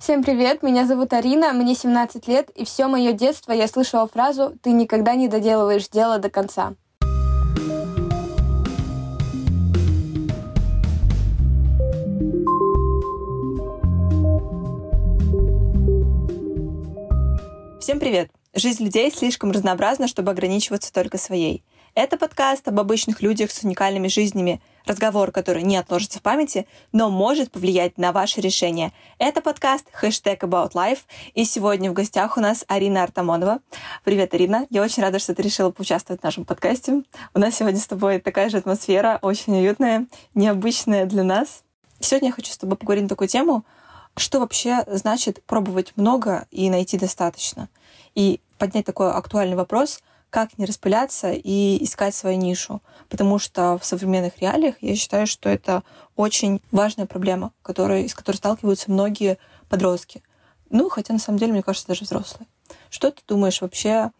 Всем привет, меня зовут Арина, мне 17 лет, и все мое детство я слышала фразу «ты никогда не доделываешь дело до конца». Всем привет! Жизнь людей слишком разнообразна, чтобы ограничиваться только своей. Это подкаст об обычных людях с уникальными жизнями, разговор, который не отложится в памяти, но может повлиять на ваше решение. Это подкаст хэштег About Life, и сегодня в гостях у нас Арина Артамонова. Привет, Арина. Я очень рада, что ты решила поучаствовать в нашем подкасте. У нас сегодня с тобой такая же атмосфера, очень уютная, необычная для нас. Сегодня я хочу с тобой поговорить на такую тему, что вообще значит пробовать много и найти достаточно. И поднять такой актуальный вопрос, как не распыляться и искать свою нишу. Потому что в современных реалиях я считаю, что это очень важная проблема, которой, с которой сталкиваются многие подростки. Ну, хотя на самом деле, мне кажется, даже взрослые. Что ты думаешь вообще,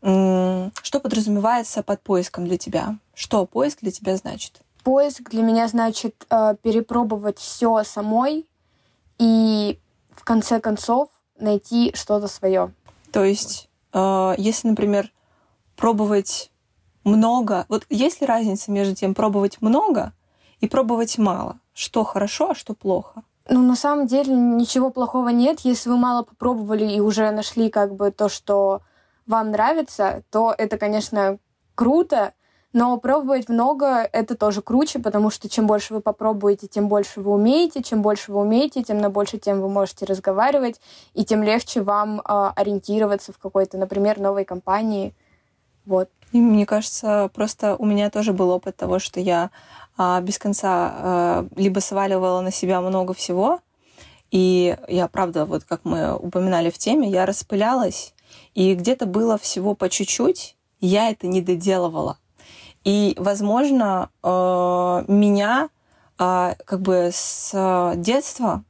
что подразумевается под поиском для тебя? Что поиск для тебя значит? Поиск для меня значит э, перепробовать все самой и в конце концов найти что-то свое. То есть, э, если, например, пробовать много, вот есть ли разница между тем пробовать много и пробовать мало? Что хорошо, а что плохо? Ну, на самом деле ничего плохого нет. Если вы мало попробовали и уже нашли как бы то, что вам нравится, то это, конечно, круто. Но пробовать много — это тоже круче, потому что чем больше вы попробуете, тем больше вы умеете. Чем больше вы умеете, тем на больше тем вы можете разговаривать, и тем легче вам э, ориентироваться в какой-то, например, новой компании. Вот. И мне кажется, просто у меня тоже был опыт того, что я а, без конца а, либо сваливала на себя много всего, и я, правда, вот как мы упоминали в теме, я распылялась, и где-то было всего по чуть-чуть, я это не доделывала. И, возможно, э, меня э, как бы с детства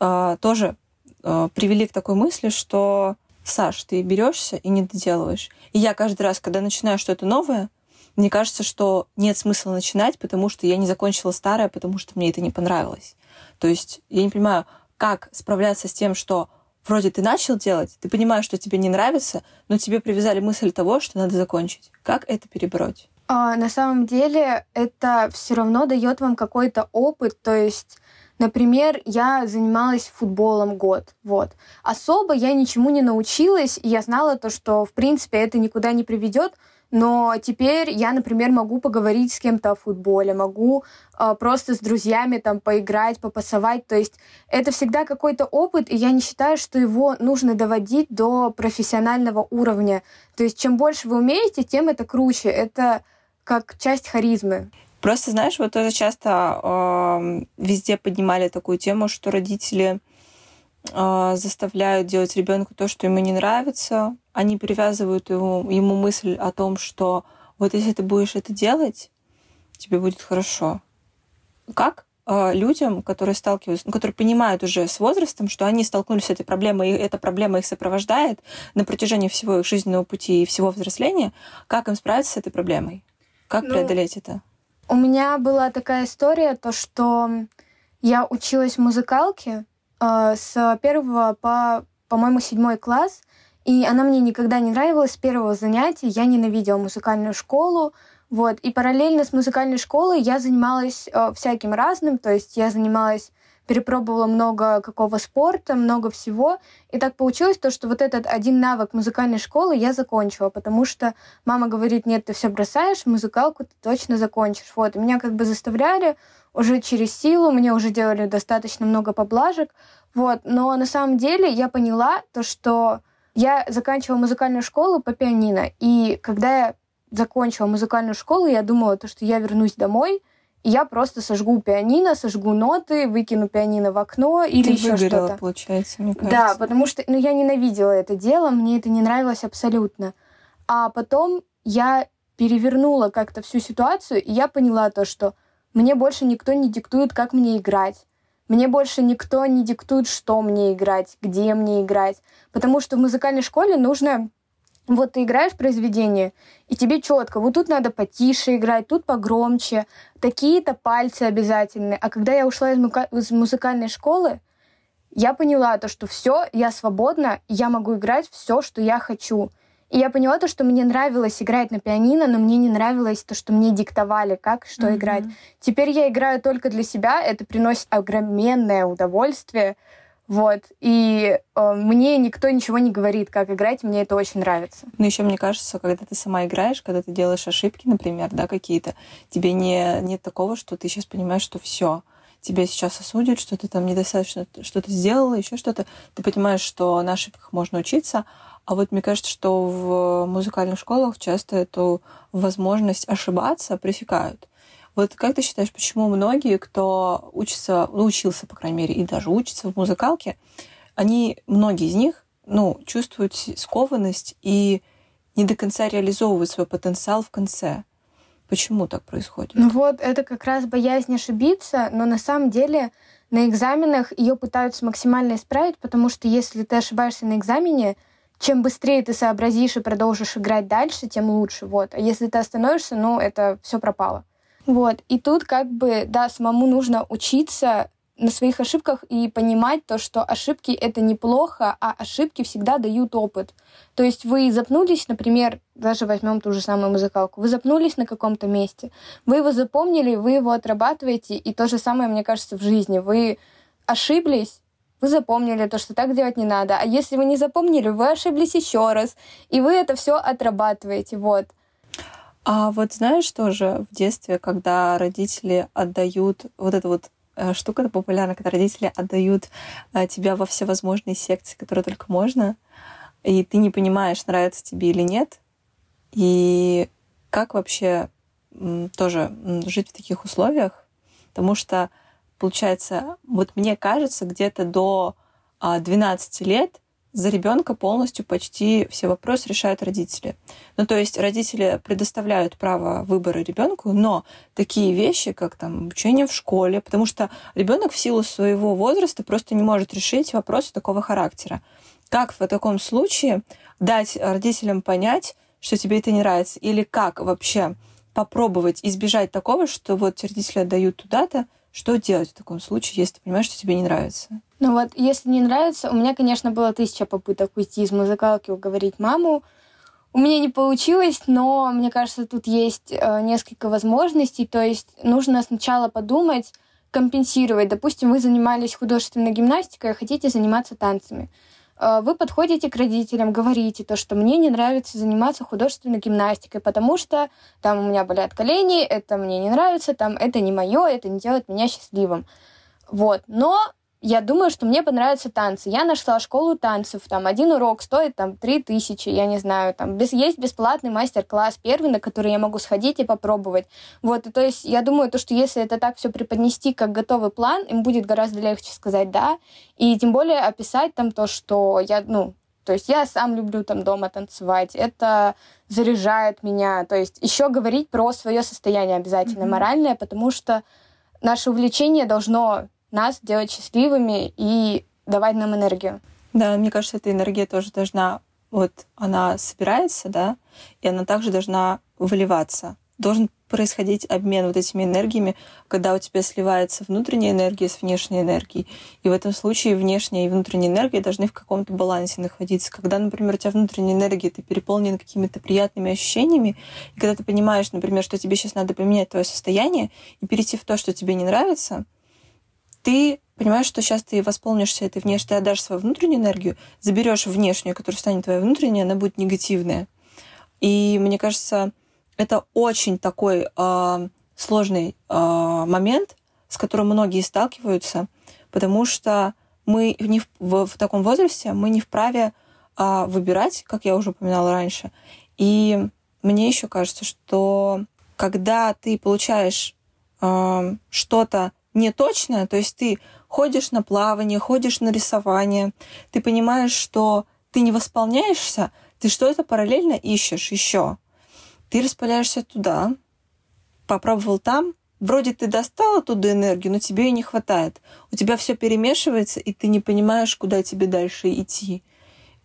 э, тоже привели к такой мысли, что Саш, ты берешься и не доделываешь. И я каждый раз, когда начинаю что-то новое, мне кажется, что нет смысла начинать, потому что я не закончила старое, потому что мне это не понравилось. То есть я не понимаю, как справляться с тем, что вроде ты начал делать, ты понимаешь, что тебе не нравится, но тебе привязали мысль того, что надо закончить. Как это перебороть? А, на самом деле это все равно дает вам какой-то опыт, то есть Например, я занималась футболом год, вот. Особо я ничему не научилась, и я знала то, что, в принципе, это никуда не приведет, но теперь я, например, могу поговорить с кем-то о футболе, могу э, просто с друзьями там поиграть, попасовать. То есть это всегда какой-то опыт, и я не считаю, что его нужно доводить до профессионального уровня. То есть чем больше вы умеете, тем это круче. Это как часть харизмы. Просто, знаешь, вот тоже часто э, везде поднимали такую тему, что родители э, заставляют делать ребенку то, что ему не нравится. Они привязывают ему, ему мысль о том, что вот если ты будешь это делать, тебе будет хорошо. Как э, людям, которые сталкиваются, ну, которые понимают уже с возрастом, что они столкнулись с этой проблемой, и эта проблема их сопровождает на протяжении всего их жизненного пути и всего взросления, как им справиться с этой проблемой? Как ну, преодолеть это? У меня была такая история, то что я училась в музыкалке э, с первого по, по-моему, седьмой класс, и она мне никогда не нравилась с первого занятия. Я ненавидела музыкальную школу, вот. И параллельно с музыкальной школой я занималась э, всяким разным, то есть я занималась перепробовала много какого спорта, много всего. И так получилось то, что вот этот один навык музыкальной школы я закончила, потому что мама говорит, нет, ты все бросаешь, музыкалку ты точно закончишь. Вот, меня как бы заставляли уже через силу, мне уже делали достаточно много поблажек. Вот, но на самом деле я поняла то, что я заканчивала музыкальную школу по пианино, и когда я закончила музыкальную школу, я думала то, что я вернусь домой, я просто сожгу пианино, сожгу ноты, выкину пианино в окно или Ты еще что-то. получается, мне кажется. Да, потому что ну, я ненавидела это дело, мне это не нравилось абсолютно. А потом я перевернула как-то всю ситуацию, и я поняла то, что мне больше никто не диктует, как мне играть. Мне больше никто не диктует, что мне играть, где мне играть. Потому что в музыкальной школе нужно вот ты играешь произведение, и тебе четко, вот тут надо потише играть, тут погромче, такие-то пальцы обязательны. А когда я ушла из, мука- из музыкальной школы, я поняла то, что все, я свободна, я могу играть все, что я хочу. И я поняла то, что мне нравилось играть на пианино, но мне не нравилось то, что мне диктовали, как что mm-hmm. играть. Теперь я играю только для себя, это приносит огроменное удовольствие. Вот. И э, мне никто ничего не говорит, как играть, мне это очень нравится. Ну, еще мне кажется, когда ты сама играешь, когда ты делаешь ошибки, например, да, какие-то, тебе не, нет такого, что ты сейчас понимаешь, что все, тебя сейчас осудят, что ты там недостаточно что-то сделала, еще что-то. Ты понимаешь, что на ошибках можно учиться, а вот мне кажется, что в музыкальных школах часто эту возможность ошибаться пресекают. Вот как ты считаешь, почему многие, кто учится, ну, учился, по крайней мере, и даже учится в музыкалке, они, многие из них, ну, чувствуют скованность и не до конца реализовывают свой потенциал в конце. Почему так происходит? Ну вот, это как раз боязнь ошибиться, но на самом деле на экзаменах ее пытаются максимально исправить, потому что если ты ошибаешься на экзамене, чем быстрее ты сообразишь и продолжишь играть дальше, тем лучше. Вот. А если ты остановишься, ну, это все пропало. Вот. И тут как бы, да, самому нужно учиться на своих ошибках и понимать то, что ошибки — это неплохо, а ошибки всегда дают опыт. То есть вы запнулись, например, даже возьмем ту же самую музыкалку, вы запнулись на каком-то месте, вы его запомнили, вы его отрабатываете, и то же самое, мне кажется, в жизни. Вы ошиблись, вы запомнили то, что так делать не надо. А если вы не запомнили, вы ошиблись еще раз, и вы это все отрабатываете. Вот. А вот знаешь тоже в детстве, когда родители отдают вот это вот э, штука популярна, когда родители отдают э, тебя во все возможные секции, которые только можно, и ты не понимаешь, нравится тебе или нет. И как вообще тоже жить в таких условиях? Потому что получается, вот мне кажется, где-то до 12 а, лет за ребенка полностью почти все вопросы решают родители. Ну, то есть родители предоставляют право выбора ребенку, но такие вещи, как там обучение в школе, потому что ребенок в силу своего возраста просто не может решить вопросы такого характера. Как в таком случае дать родителям понять, что тебе это не нравится, или как вообще попробовать избежать такого, что вот родители отдают туда-то, что делать в таком случае, если ты понимаешь, что тебе не нравится? Ну вот, если не нравится, у меня, конечно, было тысяча попыток уйти из музыкалки, уговорить маму. У меня не получилось, но мне кажется, тут есть э, несколько возможностей. То есть нужно сначала подумать, компенсировать. Допустим, вы занимались художественной гимнастикой, а хотите заниматься танцами. Э, вы подходите к родителям, говорите то, что мне не нравится заниматься художественной гимнастикой, потому что там у меня болят колени, это мне не нравится, там это не мое, это не делает меня счастливым. Вот. Но я думаю, что мне понравятся танцы. Я нашла школу танцев, там один урок стоит там три тысячи, я не знаю, там без, есть бесплатный мастер-класс первый, на который я могу сходить и попробовать. Вот, и то есть я думаю, то, что если это так все преподнести как готовый план, им будет гораздо легче сказать «да», и тем более описать там то, что я, ну, то есть я сам люблю там дома танцевать, это заряжает меня, то есть еще говорить про свое состояние обязательно mm-hmm. моральное, потому что наше увлечение должно нас делать счастливыми и давать нам энергию. Да, мне кажется, эта энергия тоже должна, вот она собирается, да, и она также должна выливаться. Должен происходить обмен вот этими энергиями, когда у тебя сливается внутренняя энергия с внешней энергией. И в этом случае внешняя и внутренняя энергия должны в каком-то балансе находиться. Когда, например, у тебя внутренняя энергия, ты переполнен какими-то приятными ощущениями, и когда ты понимаешь, например, что тебе сейчас надо поменять твое состояние и перейти в то, что тебе не нравится, ты понимаешь, что сейчас ты восполнишься этой внешней, ты отдашь свою внутреннюю энергию, заберешь внешнюю, которая станет твоей внутренней, она будет негативная. И мне кажется, это очень такой э, сложный э, момент, с которым многие сталкиваются, потому что мы не в, в, в таком возрасте мы не вправе э, выбирать, как я уже упоминала раньше. И мне еще кажется, что когда ты получаешь э, что-то не точное, то есть ты ходишь на плавание, ходишь на рисование, ты понимаешь, что ты не восполняешься, ты что-то параллельно ищешь еще. Ты распыляешься туда, попробовал там, вроде ты достал оттуда энергию, но тебе ее не хватает. У тебя все перемешивается, и ты не понимаешь, куда тебе дальше идти.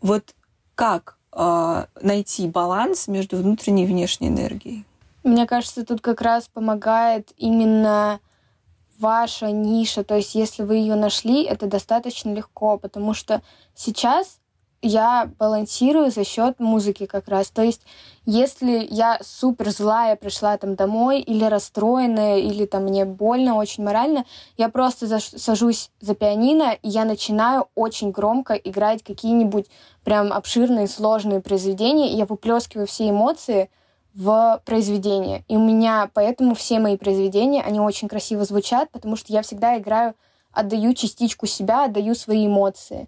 Вот как э, найти баланс между внутренней и внешней энергией? Мне кажется, тут как раз помогает именно ваша ниша, то есть если вы ее нашли, это достаточно легко, потому что сейчас я балансирую за счет музыки как раз. То есть, если я супер злая пришла там домой, или расстроенная, или там мне больно очень морально, я просто заш- сажусь за пианино, и я начинаю очень громко играть какие-нибудь прям обширные, сложные произведения, и я выплескиваю все эмоции в произведение. И у меня поэтому все мои произведения, они очень красиво звучат, потому что я всегда играю, отдаю частичку себя, отдаю свои эмоции.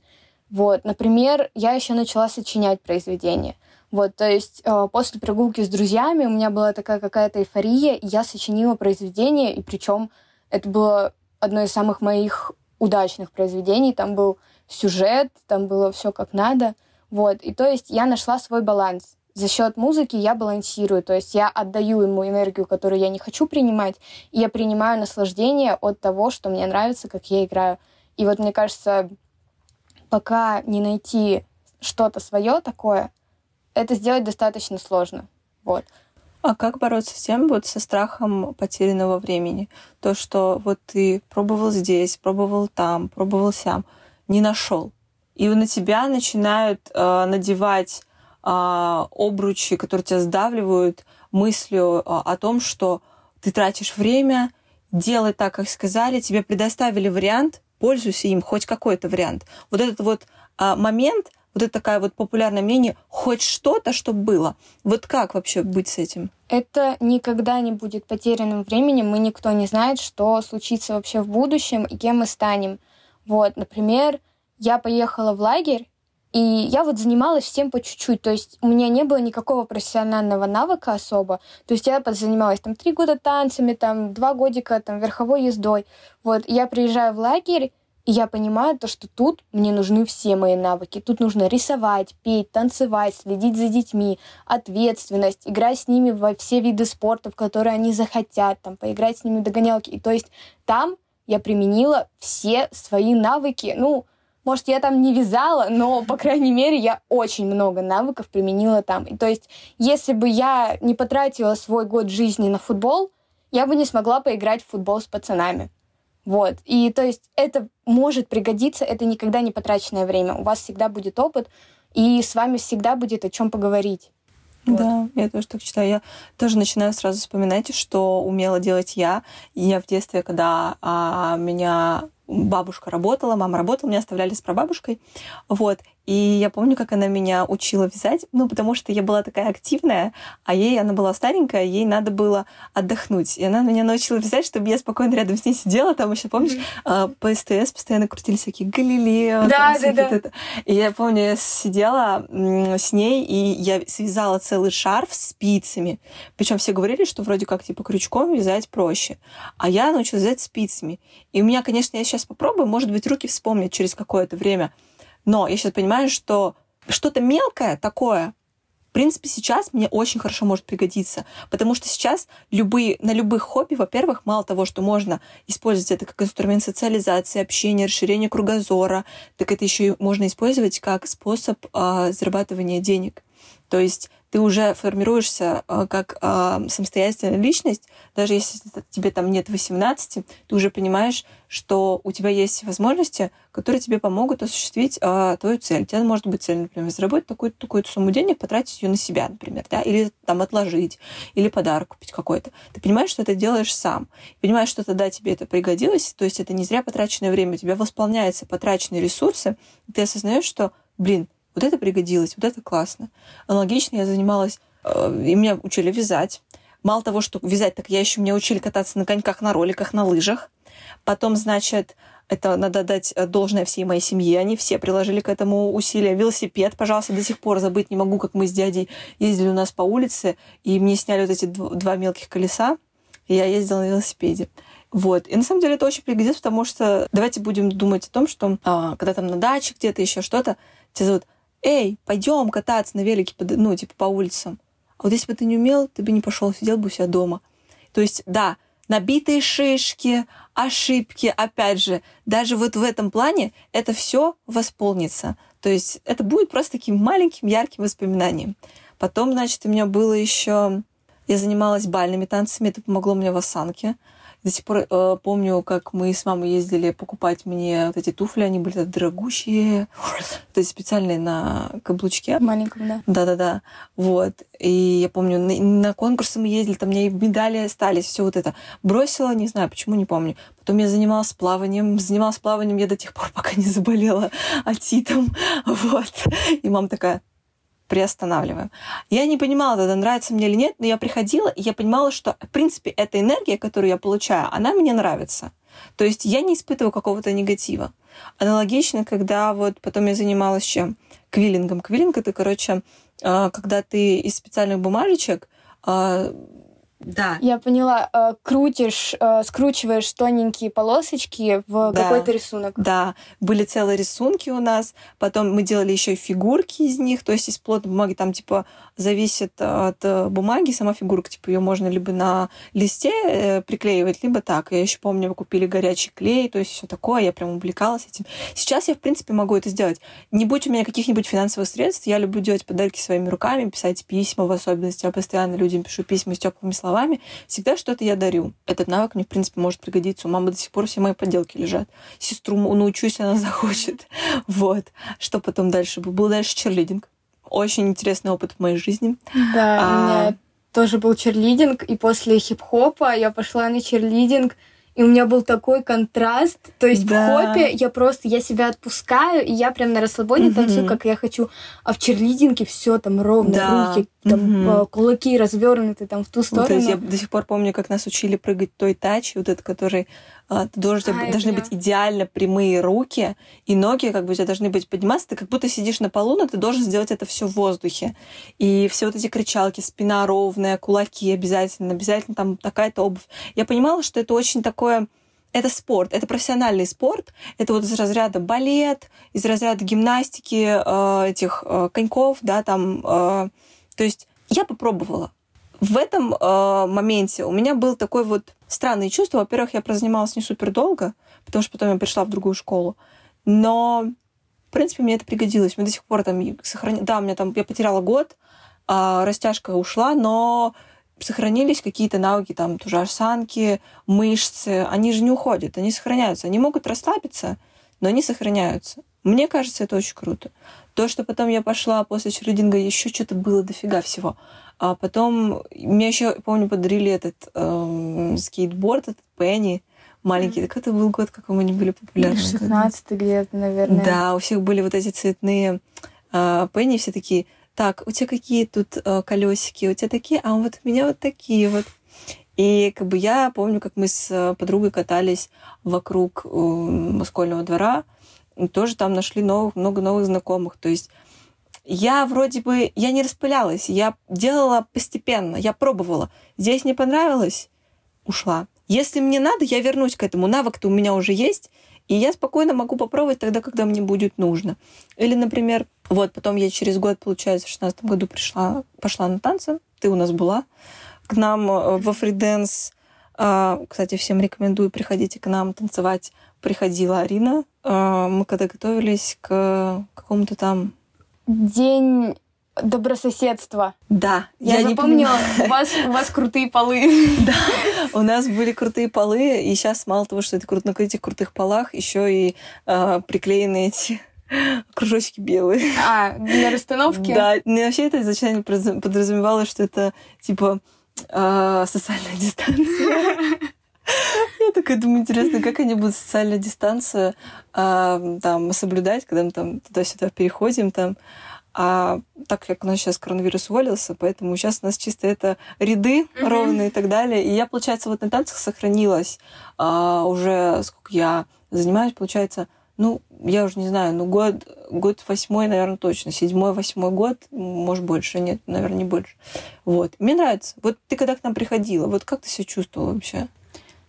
Вот, например, я еще начала сочинять произведения. Вот, то есть э, после прогулки с друзьями у меня была такая какая-то эйфория, и я сочинила произведение, и причем это было одно из самых моих удачных произведений. Там был сюжет, там было все как надо. Вот, и то есть я нашла свой баланс. За счет музыки я балансирую, то есть я отдаю ему энергию, которую я не хочу принимать, и я принимаю наслаждение от того, что мне нравится, как я играю. И вот мне кажется, пока не найти что-то свое такое, это сделать достаточно сложно. Вот. А как бороться с тем, вот со страхом потерянного времени? То, что вот ты пробовал здесь, пробовал там, пробовал сям, не нашел. И на тебя начинают э, надевать обручи, которые тебя сдавливают мыслью э, о том, что ты тратишь время, делай так, как сказали, тебе предоставили вариант, пользуйся им, хоть какой-то вариант. Вот этот вот а, момент, вот это такая вот популярное мнение, хоть что-то, чтобы было. Вот как вообще быть с этим? Это никогда не будет потерянным временем. Мы никто не знает, что случится вообще в будущем и кем мы станем. Вот, например, я поехала в лагерь, и я вот занималась всем по чуть-чуть. То есть у меня не было никакого профессионального навыка особо. То есть я занималась там три года танцами, там два годика там верховой ездой. Вот я приезжаю в лагерь, и я понимаю то, что тут мне нужны все мои навыки. Тут нужно рисовать, петь, танцевать, следить за детьми, ответственность, играть с ними во все виды спорта, в которые они захотят, там, поиграть с ними в догонялки. И то есть там я применила все свои навыки. Ну, может, я там не вязала, но, по крайней мере, я очень много навыков применила там. И, то есть, если бы я не потратила свой год жизни на футбол, я бы не смогла поиграть в футбол с пацанами. Вот. И то есть это может пригодиться, это никогда не потраченное время. У вас всегда будет опыт, и с вами всегда будет о чем поговорить. Вот. Да, я тоже так считаю. Я тоже начинаю сразу вспоминать, что умела делать я. И я в детстве, когда а, меня бабушка работала, мама работала, меня оставляли с прабабушкой. Вот. И я помню, как она меня учила вязать, ну, потому что я была такая активная, а ей, она была старенькая, ей надо было отдохнуть. И она меня научила вязать, чтобы я спокойно рядом с ней сидела. Там еще, помнишь, mm-hmm. по СТС постоянно крутили всякие Галилео. Да, да, да. Это. И я помню, я сидела с ней, и я связала целый шарф спицами. Причем все говорили, что вроде как, типа, крючком вязать проще. А я научилась вязать спицами. И у меня, конечно, я сейчас попробую, может быть, руки вспомнят через какое-то время. Но я сейчас понимаю, что что-то мелкое такое, в принципе, сейчас мне очень хорошо может пригодиться, потому что сейчас любые, на любых хобби, во-первых, мало того, что можно использовать это как инструмент социализации, общения, расширения кругозора, так это еще и можно использовать как способ э, зарабатывания денег. То есть ты уже формируешься э, как э, самостоятельная личность, даже если тебе там нет 18, ты уже понимаешь, что у тебя есть возможности, которые тебе помогут осуществить э, твою цель. У тебя может быть цель, например, заработать такую-то такую сумму денег, потратить ее на себя, например, да, или там отложить, или подарок купить какой-то. Ты понимаешь, что ты делаешь сам. Понимаешь, что тогда тебе это пригодилось, то есть это не зря потраченное время, у тебя восполняются потраченные ресурсы, и ты осознаешь, что, блин, вот это пригодилось, вот это классно. Аналогично я занималась, э, и меня учили вязать. Мало того, что вязать, так я еще меня учили кататься на коньках, на роликах, на лыжах. Потом, значит, это надо дать должное всей моей семье. Они все приложили к этому усилия. Велосипед, пожалуйста, до сих пор забыть не могу, как мы с дядей ездили у нас по улице, и мне сняли вот эти два мелких колеса, и я ездила на велосипеде. Вот. И на самом деле это очень пригодится, потому что давайте будем думать о том, что а, когда там на даче где-то еще что-то, тебя зовут эй, пойдем кататься на велике, ну, типа, по улицам. А вот если бы ты не умел, ты бы не пошел, сидел бы у себя дома. То есть, да, набитые шишки, ошибки, опять же, даже вот в этом плане это все восполнится. То есть это будет просто таким маленьким ярким воспоминанием. Потом, значит, у меня было еще... Я занималась бальными танцами, это помогло мне в осанке. До сих пор э, помню, как мы с мамой ездили покупать мне вот эти туфли, они были дорогущие, то есть специальные на каблучке. Маленьком, да. Да-да-да. Вот. И я помню, на, на конкурсы мы ездили, там меня и медали остались, все вот это. Бросила, не знаю, почему, не помню. Потом я занималась плаванием. Занималась плаванием я до тех пор, пока не заболела отитом. Вот. И мама такая, приостанавливаем. Я не понимала тогда, нравится мне или нет, но я приходила, и я понимала, что, в принципе, эта энергия, которую я получаю, она мне нравится. То есть я не испытываю какого-то негатива. Аналогично, когда вот потом я занималась чем? Квиллингом. Квиллинг — это, короче, а, когда ты из специальных бумажечек а, да. Я поняла. Э, крутишь, э, скручиваешь тоненькие полосочки в да. какой-то рисунок. Да. Были целые рисунки у нас. Потом мы делали еще фигурки из них. То есть из плотной бумаги там типа зависит от бумаги сама фигурка. Типа ее можно либо на листе э, приклеивать, либо так. Я еще помню, вы купили горячий клей, то есть все такое. Я прям увлекалась этим. Сейчас я, в принципе, могу это сделать. Не будь у меня каких-нибудь финансовых средств, я люблю делать подарки своими руками, писать письма в особенности. Я постоянно людям пишу письма с теплыми словами словами, всегда что-то я дарю. Этот навык мне, в принципе, может пригодиться. У мамы до сих пор все мои поделки лежат. Сестру научусь, она захочет. Вот. Что потом дальше? Был дальше черлидинг. Очень интересный опыт в моей жизни. Да, а... у меня тоже был черлидинг, и после хип-хопа я пошла на черлидинг, и у меня был такой контраст. То есть да. в хопе я просто, я себя отпускаю, и я прям на расслабоне угу. танцую, как я хочу. А в черлидинге все там ровно, да. руки, там угу. кулаки развернуты там в ту сторону. Вот, я до сих пор помню, как нас учили прыгать той тач, вот этот, который а, ты должен, а, должны быть идеально прямые руки, и ноги как бы у тебя должны быть подниматься. Ты как будто сидишь на полу, но ты должен сделать это все в воздухе. И все вот эти кричалки, спина ровная, кулаки обязательно, обязательно там такая-то обувь. Я понимала, что это очень такое это спорт, это профессиональный спорт, это вот из разряда балет, из разряда гимнастики, э, этих э, коньков, да, там, э, то есть я попробовала, в этом э, моменте у меня был такой вот странное чувство. Во-первых, я прозанималась не супер долго, потому что потом я пришла в другую школу. Но, в принципе, мне это пригодилось. Мы до сих пор там сохранили... Да, у меня там... Я потеряла год, а растяжка ушла, но сохранились какие-то навыки, там, тоже осанки, мышцы. Они же не уходят, они сохраняются. Они могут расслабиться, но они сохраняются. Мне кажется, это очень круто. То, что потом я пошла после черлидинга, еще что-то было дофига всего. А потом мне еще, помню, подарили этот э, скейтборд, этот Пенни маленький. Mm-hmm. Так это был год, как мы не были популярны. 16 где-то, наверное. Да, у всех были вот эти цветные э, Пенни, все такие, так, у тебя какие тут э, колесики, у тебя такие, а вот у меня вот такие вот. И как бы я помню, как мы с подругой катались вокруг э, школьного двора, тоже там нашли новых, много новых знакомых. То есть я вроде бы, я не распылялась, я делала постепенно, я пробовала. Здесь не понравилось, ушла. Если мне надо, я вернусь к этому. Навык-то у меня уже есть, и я спокойно могу попробовать тогда, когда мне будет нужно. Или, например, вот потом я через год, получается, в 16 году пришла, пошла на танцы, ты у нас была, к нам э, во фриденс. А, кстати, всем рекомендую, приходите к нам танцевать. Приходила Арина. А, мы когда готовились к какому-то там День добрососедства. Да. Я, я запомнила, у вас, у вас крутые полы. Да, у нас были крутые полы, и сейчас мало того, что это круто, на этих крутых полах еще и э, приклеены эти кружочки белые. А, для расстановки? Да, не вообще это изначально подразумевалось, что это типа э, социальная дистанция. Я такая думаю, интересно, как они будут социальную дистанцию э, там соблюдать, когда мы там туда-сюда переходим там. А так как у нас сейчас коронавирус уволился, поэтому сейчас у нас чисто это ряды mm-hmm. ровные и так далее. И я, получается, вот на танцах сохранилась а, уже сколько я занимаюсь, получается, ну, я уже не знаю, ну, год, год восьмой, наверное, точно. Седьмой, восьмой год, может, больше. Нет, наверное, не больше. Вот. Мне нравится. Вот ты когда к нам приходила, вот как ты себя чувствовала вообще?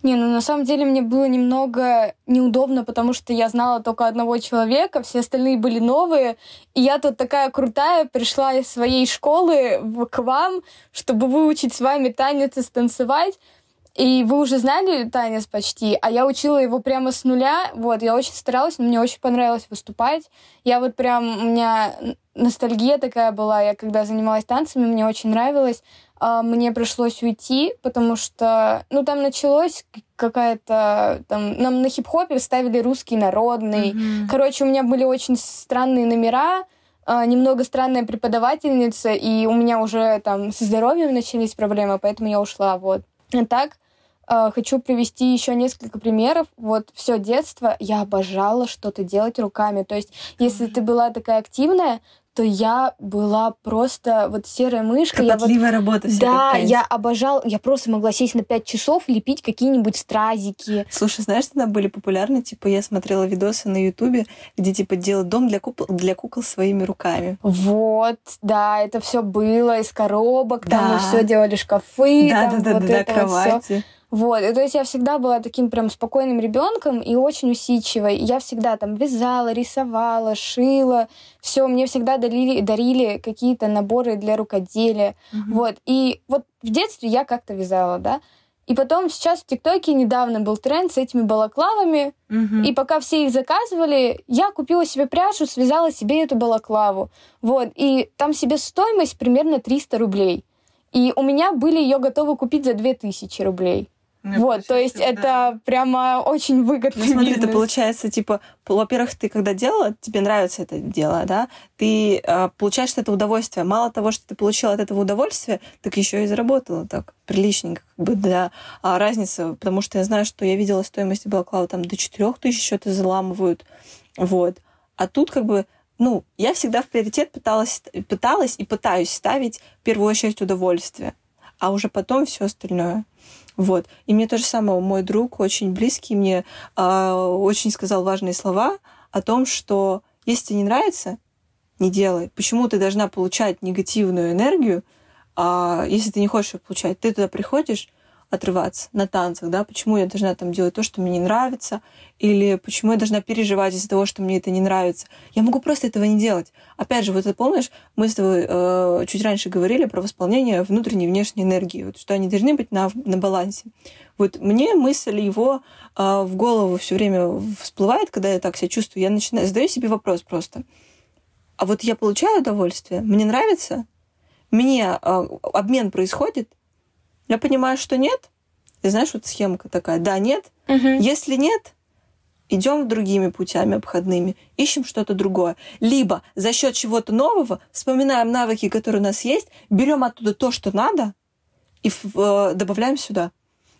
Не, ну на самом деле мне было немного неудобно, потому что я знала только одного человека, все остальные были новые, и я тут такая крутая пришла из своей школы к вам, чтобы выучить с вами танец и станцевать. И вы уже знали танец почти, а я учила его прямо с нуля. Вот, я очень старалась, мне очень понравилось выступать. Я вот прям, у меня ностальгия такая была, я когда занималась танцами, мне очень нравилось. А, мне пришлось уйти, потому что, ну, там началось какая-то, там, нам на хип-хопе ставили русский народный. Mm-hmm. Короче, у меня были очень странные номера, а, немного странная преподавательница, и у меня уже там со здоровьем начались проблемы, поэтому я ушла, вот. А так, хочу привести еще несколько примеров. Вот все детство я обожала что-то делать руками. То есть, если ты была такая активная, то я была просто вот серая мышка. Кропотливая я вот, работа. Да, я обожал, я просто могла сесть на пять часов, лепить какие-нибудь стразики. Слушай, знаешь, тогда были популярны, типа, я смотрела видосы на Ютубе, где, типа, делать дом для кукол, для кукол своими руками. Вот, да, это все было из коробок, да. там мы все делали шкафы, да, там да, вот да, это да, вот кровати. Всё. Вот, и то есть я всегда была таким прям спокойным ребенком и очень усидчивой. Я всегда там вязала, рисовала, шила, все, мне всегда дарили, дарили какие-то наборы для рукоделия. Mm-hmm. Вот, и вот в детстве я как-то вязала, да. И потом сейчас в ТикТоке недавно был тренд с этими балаклавами. Mm-hmm. И пока все их заказывали, я купила себе пряжу, связала себе эту балаклаву. Вот. И там себе стоимость примерно 300 рублей. И у меня были ее готовы купить за 2000 рублей. Ну, вот, то есть да. это прямо очень выгодно. Ну, смотри, это получается, типа, во-первых, ты когда делала, тебе нравится это дело, да, ты э, получаешь от этого удовольствие. Мало того, что ты получила от этого удовольствие, так еще и заработала так приличненько, как бы для а, разницы, потому что я знаю, что я видела стоимость балаклава там до 4 тысяч что-то заламывают, вот. А тут как бы ну, я всегда в приоритет пыталась, пыталась и пытаюсь ставить в первую очередь удовольствие, а уже потом все остальное. Вот. И мне то же самое, мой друг, очень близкий, мне э, очень сказал важные слова о том, что если тебе не нравится, не делай. Почему ты должна получать негативную энергию, а если ты не хочешь ее получать? Ты туда приходишь, отрываться на танцах, да, почему я должна там делать то, что мне не нравится, или почему я должна переживать из-за того, что мне это не нравится. Я могу просто этого не делать. Опять же, вот ты помнишь, мы с тобой э, чуть раньше говорили про восполнение внутренней и внешней энергии, вот, что они должны быть на, на балансе. Вот мне мысль его э, в голову все время всплывает, когда я так себя чувствую, я начинаю, задаю себе вопрос просто. А вот я получаю удовольствие, мне нравится, мне э, обмен происходит, я понимаю, что нет. И знаешь, вот схемка такая. Да, нет. Угу. Если нет, идем другими путями обходными, ищем что-то другое. Либо за счет чего-то нового вспоминаем навыки, которые у нас есть, берем оттуда то, что надо, и э, добавляем сюда.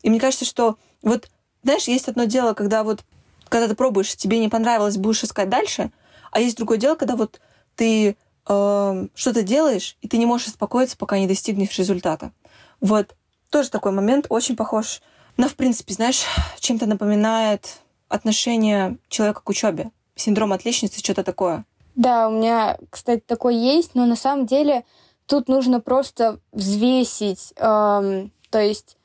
И мне кажется, что вот, знаешь, есть одно дело, когда вот, когда ты пробуешь, тебе не понравилось, будешь искать дальше, а есть другое дело, когда вот ты э, что-то делаешь, и ты не можешь успокоиться, пока не достигнешь результата. Вот тоже такой момент, очень похож на, в принципе, знаешь, чем-то напоминает отношение человека к учебе. Синдром отличницы, что-то такое. Да, у меня, кстати, такой есть, но на самом деле тут нужно просто взвесить, эм, то есть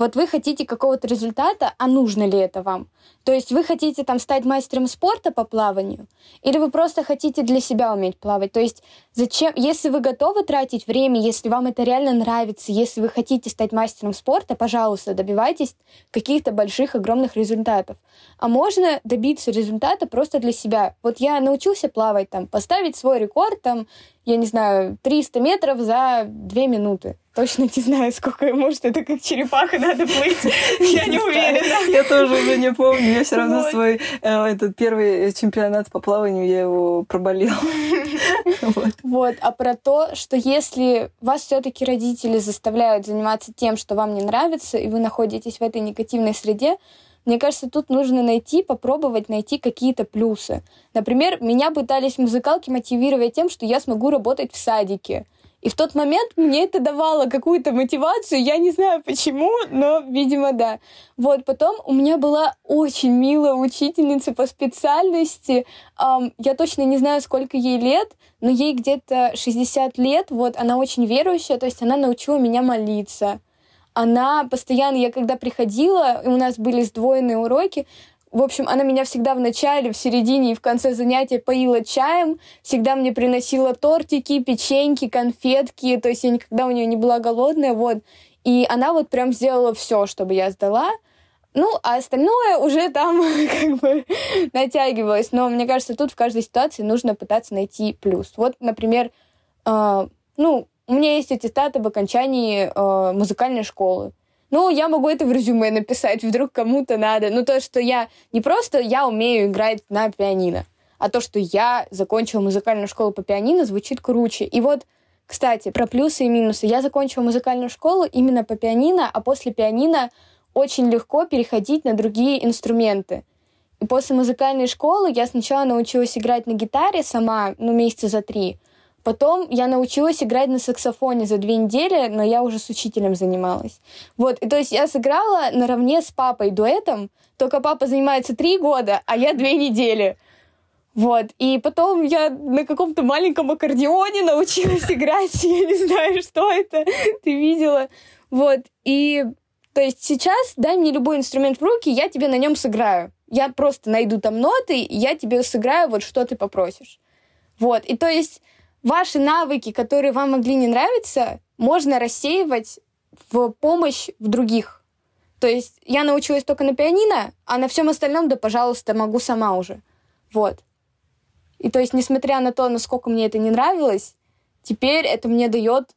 вот вы хотите какого-то результата, а нужно ли это вам? То есть вы хотите там стать мастером спорта по плаванию, или вы просто хотите для себя уметь плавать? То есть зачем, если вы готовы тратить время, если вам это реально нравится, если вы хотите стать мастером спорта, пожалуйста, добивайтесь каких-то больших, огромных результатов. А можно добиться результата просто для себя. Вот я научился плавать там, поставить свой рекорд там, я не знаю, 300 метров за 2 минуты. Точно не знаю, сколько, может, это как черепаха надо плыть. Я не уверена. Я тоже уже не помню. Я все равно свой э, этот первый чемпионат по плаванию, я его проболела. Вот. А про то, что если вас все-таки родители заставляют заниматься тем, что вам не нравится, и вы находитесь в этой негативной среде, мне кажется, тут нужно найти, попробовать найти какие-то плюсы. Например, меня пытались музыкалки мотивировать тем, что я смогу работать в садике. И в тот момент мне это давало какую-то мотивацию, я не знаю почему, но, видимо, да. Вот, потом у меня была очень милая учительница по специальности, эм, я точно не знаю, сколько ей лет, но ей где-то 60 лет, вот, она очень верующая, то есть она научила меня молиться она постоянно, я когда приходила, и у нас были сдвоенные уроки, в общем, она меня всегда в начале, в середине и в конце занятия поила чаем, всегда мне приносила тортики, печеньки, конфетки, то есть я никогда у нее не была голодная, вот. И она вот прям сделала все, чтобы я сдала. Ну, а остальное уже там как бы натягивалось. Но мне кажется, тут в каждой ситуации нужно пытаться найти плюс. Вот, например, э, ну, у меня есть аттестат об окончании э, музыкальной школы. Ну, я могу это в резюме написать, вдруг кому-то надо. Ну, то, что я не просто я умею играть на пианино, а то, что я закончила музыкальную школу по пианино, звучит круче. И вот, кстати, про плюсы и минусы. Я закончила музыкальную школу именно по пианино, а после пианино очень легко переходить на другие инструменты. И после музыкальной школы я сначала научилась играть на гитаре сама, ну, месяца за три. Потом я научилась играть на саксофоне за две недели, но я уже с учителем занималась. Вот, и то есть я сыграла наравне с папой дуэтом, только папа занимается три года, а я две недели. Вот. И потом я на каком-то маленьком аккордеоне научилась играть. Я не знаю, что это. Ты видела. Вот. И то есть сейчас дай мне любой инструмент в руки, я тебе на нем сыграю. Я просто найду там ноты, я тебе сыграю вот что ты попросишь. Вот. И то есть ваши навыки, которые вам могли не нравиться, можно рассеивать в помощь в других. То есть я научилась только на пианино, а на всем остальном, да, пожалуйста, могу сама уже. Вот. И то есть, несмотря на то, насколько мне это не нравилось, теперь это мне дает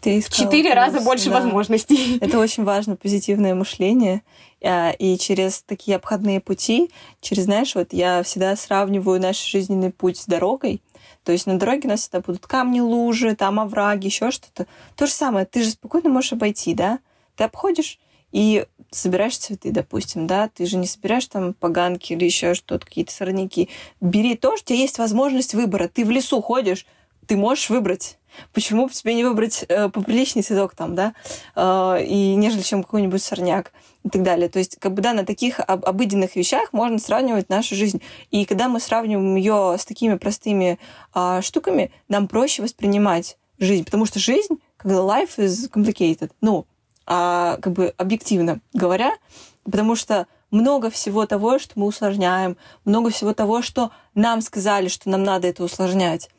четыре раза больше да. возможностей. Это очень важно, позитивное мышление. А, и через такие обходные пути, через, знаешь, вот я всегда сравниваю наш жизненный путь с дорогой. То есть на дороге у нас всегда будут камни, лужи, там овраги, еще что-то. То же самое, ты же спокойно можешь обойти, да? Ты обходишь и собираешь цветы, допустим, да, ты же не собираешь там поганки или еще что-то, какие-то сорняки. Бери то, что у тебя есть возможность выбора. Ты в лесу ходишь, ты можешь выбрать. Почему бы тебе не выбрать э, поприличный цветок там, да, э, и нежели чем какой-нибудь сорняк и так далее. То есть, как бы, да, на таких об- обыденных вещах можно сравнивать нашу жизнь. И когда мы сравниваем ее с такими простыми э, штуками, нам проще воспринимать жизнь, потому что жизнь, когда life is complicated, ну, а, как бы объективно говоря, потому что много всего того, что мы усложняем, много всего того, что нам сказали, что нам надо это усложнять.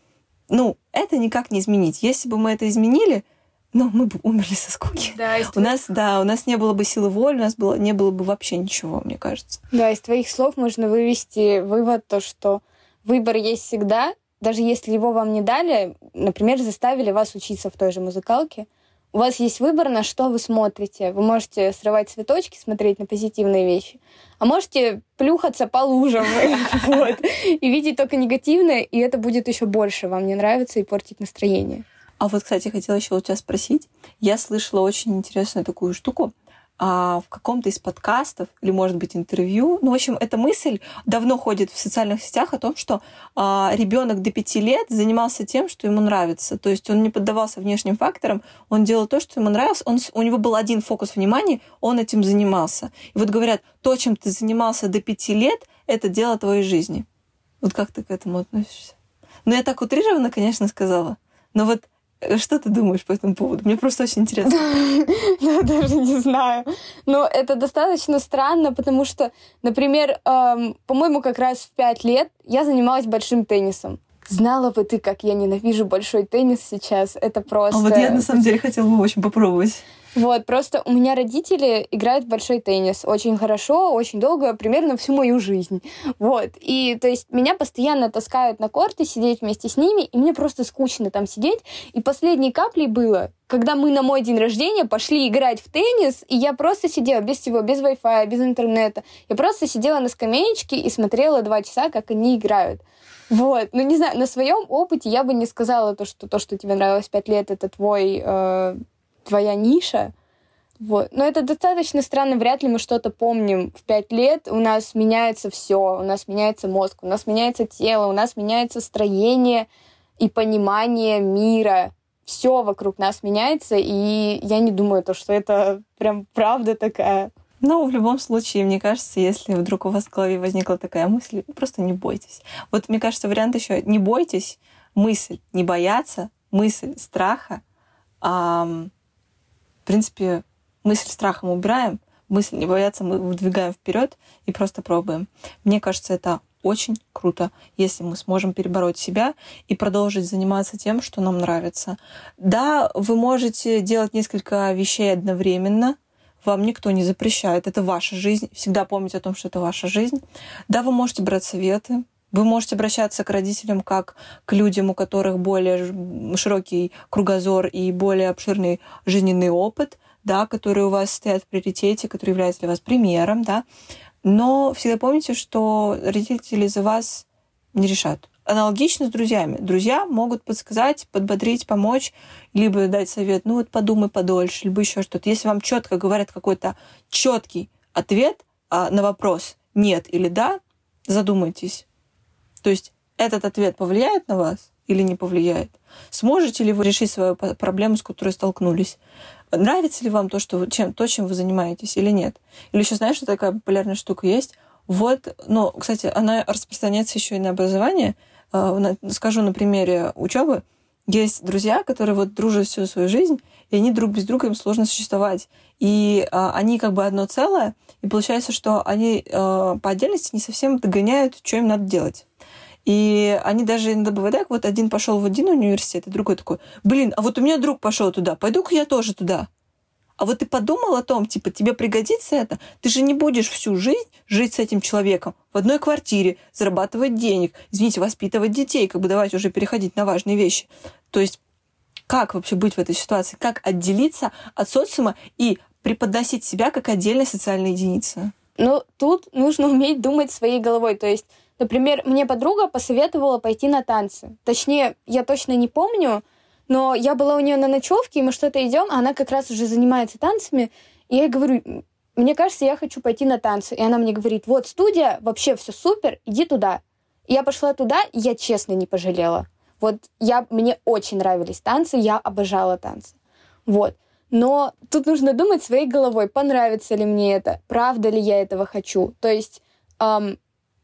Ну, это никак не изменить. Если бы мы это изменили, ну, мы бы умерли со скуки. Да, у нас, да, у нас не было бы силы воли, у нас было, не было бы вообще ничего, мне кажется. Да, из твоих слов можно вывести вывод, то, что выбор есть всегда, даже если его вам не дали, например, заставили вас учиться в той же музыкалке, у вас есть выбор, на что вы смотрите. Вы можете срывать цветочки, смотреть на позитивные вещи, а можете плюхаться по лужам и видеть только негативное, и это будет еще больше вам не нравиться и портить настроение. А вот, кстати, хотела еще у тебя спросить. Я слышала очень интересную такую штуку а, в каком-то из подкастов или, может быть, интервью. Ну, в общем, эта мысль давно ходит в социальных сетях о том, что а, ребенок до пяти лет занимался тем, что ему нравится. То есть он не поддавался внешним факторам, он делал то, что ему нравилось. Он, у него был один фокус внимания, он этим занимался. И вот говорят, то, чем ты занимался до пяти лет, это дело твоей жизни. Вот как ты к этому относишься? Ну, я так утрированно, конечно, сказала. Но вот что ты думаешь по этому поводу? Мне просто очень интересно. Я даже не знаю. Но это достаточно странно, потому что, например, эм, по-моему, как раз в пять лет я занималась большим теннисом. Знала бы ты, как я ненавижу большой теннис сейчас. Это просто... А вот я на самом деле хотела бы очень попробовать. Вот, просто у меня родители играют в большой теннис очень хорошо, очень долго, примерно всю мою жизнь. Вот, и то есть меня постоянно таскают на корты, сидеть вместе с ними, и мне просто скучно там сидеть. И последней каплей было, когда мы на мой день рождения пошли играть в теннис, и я просто сидела без всего, без Wi-Fi, без интернета. Я просто сидела на скамеечке и смотрела два часа, как они играют. Вот, ну не знаю, на своем опыте я бы не сказала то, что то, что тебе нравилось пять лет, это твой э, твоя ниша. Вот. Но это достаточно странно, вряд ли мы что-то помним. В пять лет у нас меняется все, у нас меняется мозг, у нас меняется тело, у нас меняется строение и понимание мира. Все вокруг нас меняется, и я не думаю, то, что это прям правда такая. Ну, в любом случае, мне кажется, если вдруг у вас в голове возникла такая мысль, просто не бойтесь. Вот, мне кажется, вариант еще не бойтесь, мысль не бояться, мысль страха, эм, в принципе, мысль страхом убираем, мысль не бояться, мы выдвигаем вперед и просто пробуем. Мне кажется, это очень круто, если мы сможем перебороть себя и продолжить заниматься тем, что нам нравится. Да, вы можете делать несколько вещей одновременно, вам никто не запрещает, это ваша жизнь, всегда помните о том, что это ваша жизнь. Да, вы можете брать советы, вы можете обращаться к родителям как к людям, у которых более широкий кругозор и более обширный жизненный опыт, да, которые у вас стоят в приоритете, которые являются для вас примером, да. Но всегда помните, что родители за вас не решат. Аналогично с друзьями. Друзья могут подсказать, подбодрить, помочь, либо дать совет, ну вот подумай подольше, либо еще что-то. Если вам четко говорят какой-то четкий ответ а, на вопрос нет или да, задумайтесь. То есть этот ответ повлияет на вас или не повлияет? Сможете ли вы решить свою проблему, с которой столкнулись? Нравится ли вам то, что чем, то, чем вы занимаетесь, или нет? Или еще знаешь, что такая популярная штука есть? Вот, ну, кстати, она распространяется еще и на образование. А, скажу на примере учебы. Есть друзья, которые вот дружат всю свою жизнь, и они друг без друга им сложно существовать. И а, они как бы одно целое, и получается, что они а, по отдельности не совсем догоняют, что им надо делать. И они даже иногда бывает так, вот один пошел в один университет, и другой такой, блин, а вот у меня друг пошел туда, пойду-ка я тоже туда. А вот ты подумал о том, типа, тебе пригодится это? Ты же не будешь всю жизнь жить с этим человеком в одной квартире, зарабатывать денег, извините, воспитывать детей, как бы давайте уже переходить на важные вещи. То есть как вообще быть в этой ситуации? Как отделиться от социума и преподносить себя как отдельная социальная единица? Ну, тут нужно уметь думать своей головой. То есть Например, мне подруга посоветовала пойти на танцы. Точнее, я точно не помню, но я была у нее на ночевке, и мы что-то идем, а она как раз уже занимается танцами. И я ей говорю, мне кажется, я хочу пойти на танцы. И она мне говорит, вот студия, вообще все супер, иди туда. И я пошла туда, и я честно не пожалела. Вот я, мне очень нравились танцы, я обожала танцы. Вот. Но тут нужно думать своей головой, понравится ли мне это, правда ли я этого хочу. То есть эм,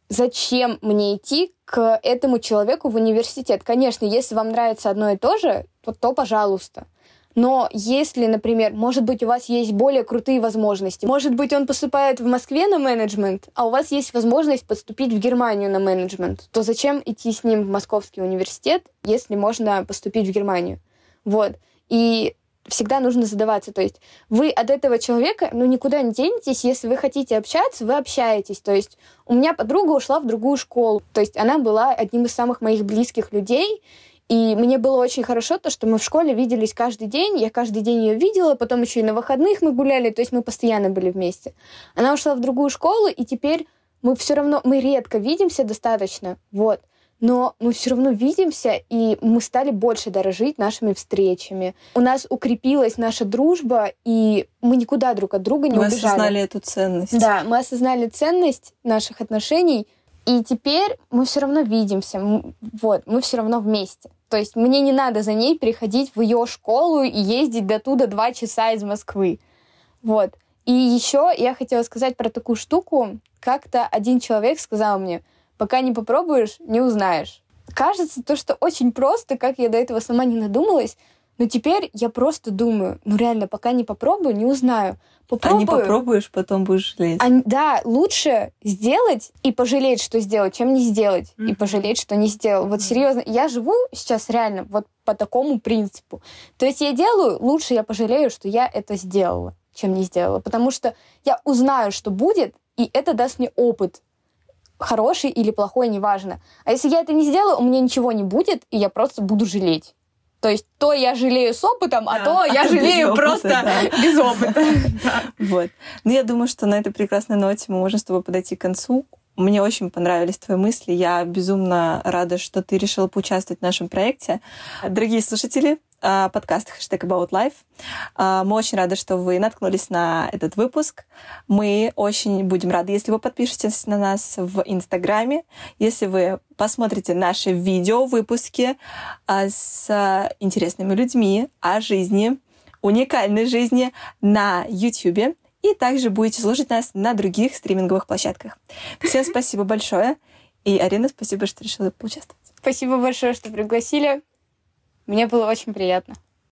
зачем мне идти к этому человеку в университет. Конечно, если вам нравится одно и то же, то, то пожалуйста. Но если, например, может быть, у вас есть более крутые возможности, может быть, он поступает в Москве на менеджмент, а у вас есть возможность поступить в Германию на менеджмент, то зачем идти с ним в Московский университет, если можно поступить в Германию? Вот. И всегда нужно задаваться. То есть вы от этого человека, ну, никуда не денетесь. Если вы хотите общаться, вы общаетесь. То есть у меня подруга ушла в другую школу. То есть она была одним из самых моих близких людей. И мне было очень хорошо то, что мы в школе виделись каждый день. Я каждый день ее видела, потом еще и на выходных мы гуляли, то есть мы постоянно были вместе. Она ушла в другую школу, и теперь мы все равно, мы редко видимся достаточно, вот но мы все равно видимся, и мы стали больше дорожить нашими встречами. У нас укрепилась наша дружба, и мы никуда друг от друга не мы убежали. Мы осознали эту ценность. Да, мы осознали ценность наших отношений, и теперь мы все равно видимся. Вот, мы все равно вместе. То есть мне не надо за ней приходить в ее школу и ездить до туда два часа из Москвы. Вот. И еще я хотела сказать про такую штуку. Как-то один человек сказал мне, Пока не попробуешь, не узнаешь. Кажется, то, что очень просто, как я до этого сама не надумалась, но теперь я просто думаю, ну реально, пока не попробую, не узнаю. Попробую. А не попробуешь, потом будешь жалеть. А, да, лучше сделать и пожалеть, что сделать, чем не сделать mm-hmm. и пожалеть, что не сделал. Вот mm-hmm. серьезно, я живу сейчас реально вот по такому принципу. То есть я делаю, лучше я пожалею, что я это сделала, чем не сделала. Потому что я узнаю, что будет, и это даст мне опыт хороший или плохой, неважно. А если я это не сделаю, у меня ничего не будет, и я просто буду жалеть. То есть то я жалею с опытом, а да, то я жалею опыта, просто да. без опыта. Вот. Ну, я думаю, что на этой прекрасной ноте мы можем с тобой подойти к концу. Мне очень понравились твои мысли. Я безумно рада, что ты решила поучаствовать в нашем проекте. Дорогие слушатели, а, подкаст хэштег About Life. А, мы очень рады, что вы наткнулись на этот выпуск. Мы очень будем рады, если вы подпишетесь на нас в Инстаграме, если вы посмотрите наши видео, выпуски а, с интересными людьми о жизни, уникальной жизни на YouTube, и также будете слушать нас на других стриминговых площадках. Всем спасибо большое. И, Арина, спасибо, что решила поучаствовать. Спасибо большое, что пригласили. Мне было очень приятно.